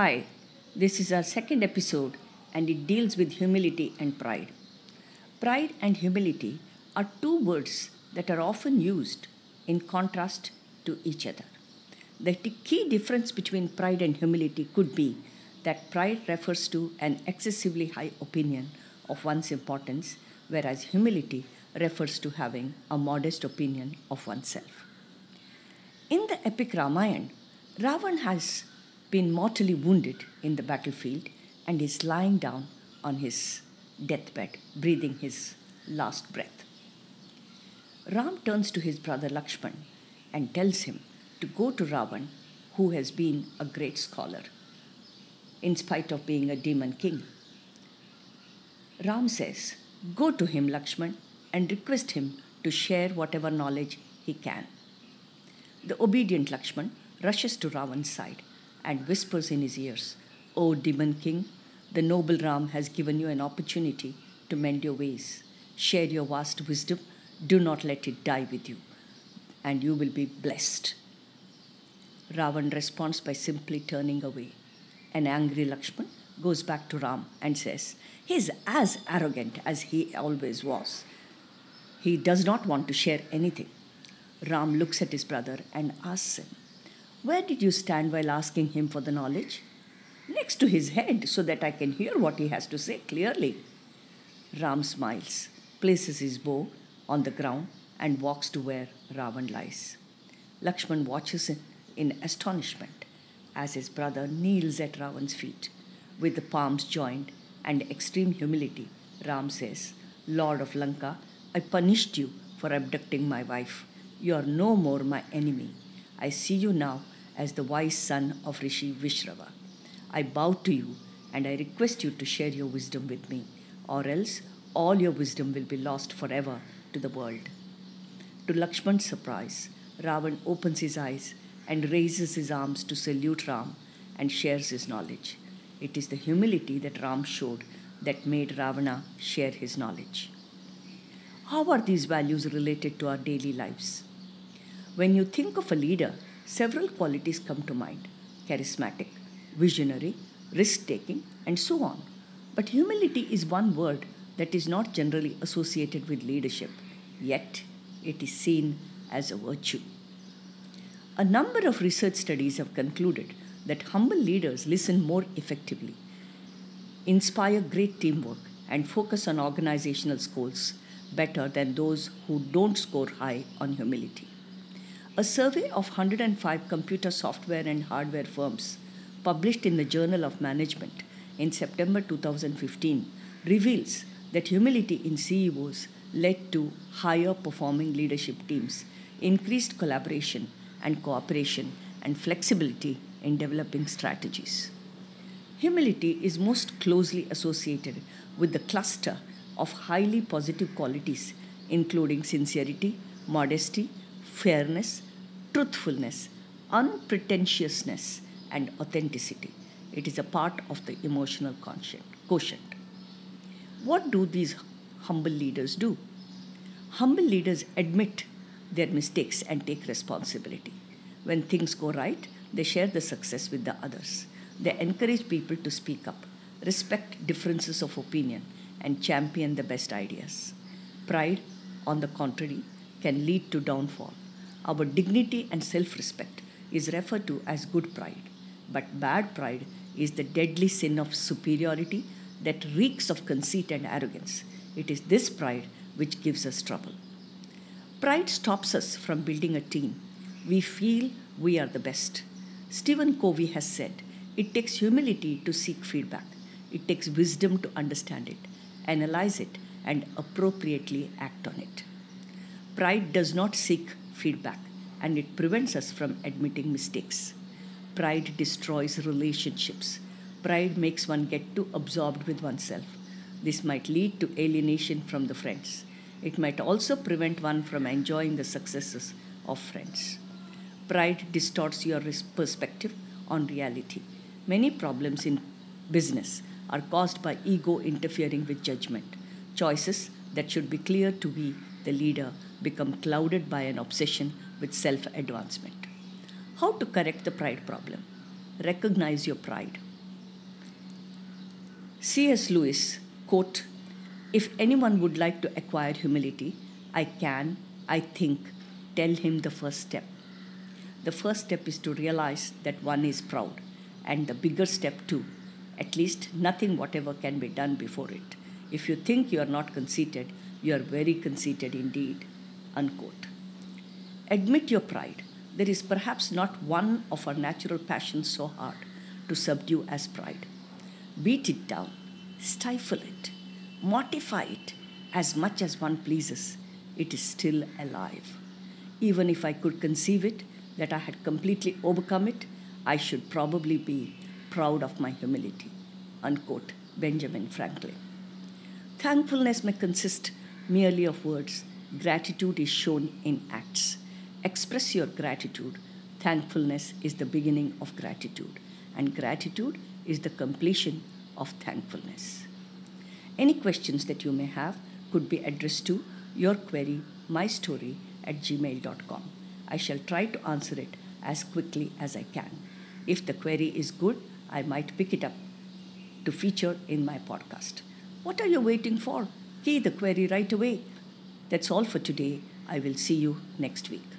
Hi, this is our second episode and it deals with humility and pride. Pride and humility are two words that are often used in contrast to each other. The key difference between pride and humility could be that pride refers to an excessively high opinion of one's importance, whereas humility refers to having a modest opinion of oneself. In the epic Ramayana, Ravan has been mortally wounded in the battlefield and is lying down on his deathbed, breathing his last breath. Ram turns to his brother Lakshman and tells him to go to Ravan, who has been a great scholar, in spite of being a demon king. Ram says, Go to him, Lakshman, and request him to share whatever knowledge he can. The obedient Lakshman rushes to Ravan's side and whispers in his ears, O demon king, the noble Ram has given you an opportunity to mend your ways. Share your vast wisdom, do not let it die with you, and you will be blessed. Ravan responds by simply turning away. An angry Lakshman goes back to Ram and says, He is as arrogant as he always was. He does not want to share anything. Ram looks at his brother and asks him, Where did you stand while asking him for the knowledge? Next to his head, so that I can hear what he has to say clearly. Ram smiles, places his bow on the ground, and walks to where Ravan lies. Lakshman watches in astonishment as his brother kneels at Ravan's feet. With the palms joined and extreme humility, Ram says, Lord of Lanka, I punished you for abducting my wife. You are no more my enemy. I see you now as the wise son of Rishi Vishrava. I bow to you and I request you to share your wisdom with me, or else all your wisdom will be lost forever to the world. To Lakshman's surprise, Ravan opens his eyes and raises his arms to salute Ram and shares his knowledge. It is the humility that Ram showed that made Ravana share his knowledge. How are these values related to our daily lives? When you think of a leader, several qualities come to mind charismatic, visionary, risk taking, and so on. But humility is one word that is not generally associated with leadership, yet, it is seen as a virtue. A number of research studies have concluded that humble leaders listen more effectively, inspire great teamwork, and focus on organizational goals better than those who don't score high on humility. A survey of 105 computer software and hardware firms published in the Journal of Management in September 2015 reveals that humility in CEOs led to higher performing leadership teams, increased collaboration and cooperation, and flexibility in developing strategies. Humility is most closely associated with the cluster of highly positive qualities, including sincerity, modesty, fairness, truthfulness, unpretentiousness, and authenticity. It is a part of the emotional quotient. What do these humble leaders do? Humble leaders admit their mistakes and take responsibility. When things go right, they share the success with the others. They encourage people to speak up, respect differences of opinion, and champion the best ideas. Pride, on the contrary, can lead to downfall. Our dignity and self respect is referred to as good pride, but bad pride is the deadly sin of superiority that reeks of conceit and arrogance. It is this pride which gives us trouble. Pride stops us from building a team. We feel we are the best. Stephen Covey has said, It takes humility to seek feedback, it takes wisdom to understand it, analyze it, and appropriately act on it. Pride does not seek feedback and it prevents us from admitting mistakes. Pride destroys relationships. Pride makes one get too absorbed with oneself. This might lead to alienation from the friends. It might also prevent one from enjoying the successes of friends. Pride distorts your perspective on reality. Many problems in business are caused by ego interfering with judgment. Choices that should be clear to be the leader become clouded by an obsession with self advancement. How to correct the pride problem? recognize your pride. C.S. Lewis, quote, If anyone would like to acquire humility, I can, I think, tell him the first step. The first step is to realize that one is proud, and the bigger step, too. At least nothing whatever can be done before it. If you think you are not conceited, you are very conceited indeed. Unquote. Admit your pride. There is perhaps not one of our natural passions so hard to subdue as pride. Beat it down, stifle it, mortify it as much as one pleases. It is still alive. Even if I could conceive it, that I had completely overcome it, I should probably be proud of my humility. Unquote. Benjamin Franklin. Thankfulness may consist merely of words. Gratitude is shown in acts. Express your gratitude. Thankfulness is the beginning of gratitude, and gratitude is the completion of thankfulness. Any questions that you may have could be addressed to your query, mystory at gmail.com. I shall try to answer it as quickly as I can. If the query is good, I might pick it up to feature in my podcast. What are you waiting for? Key the query right away. That's all for today. I will see you next week.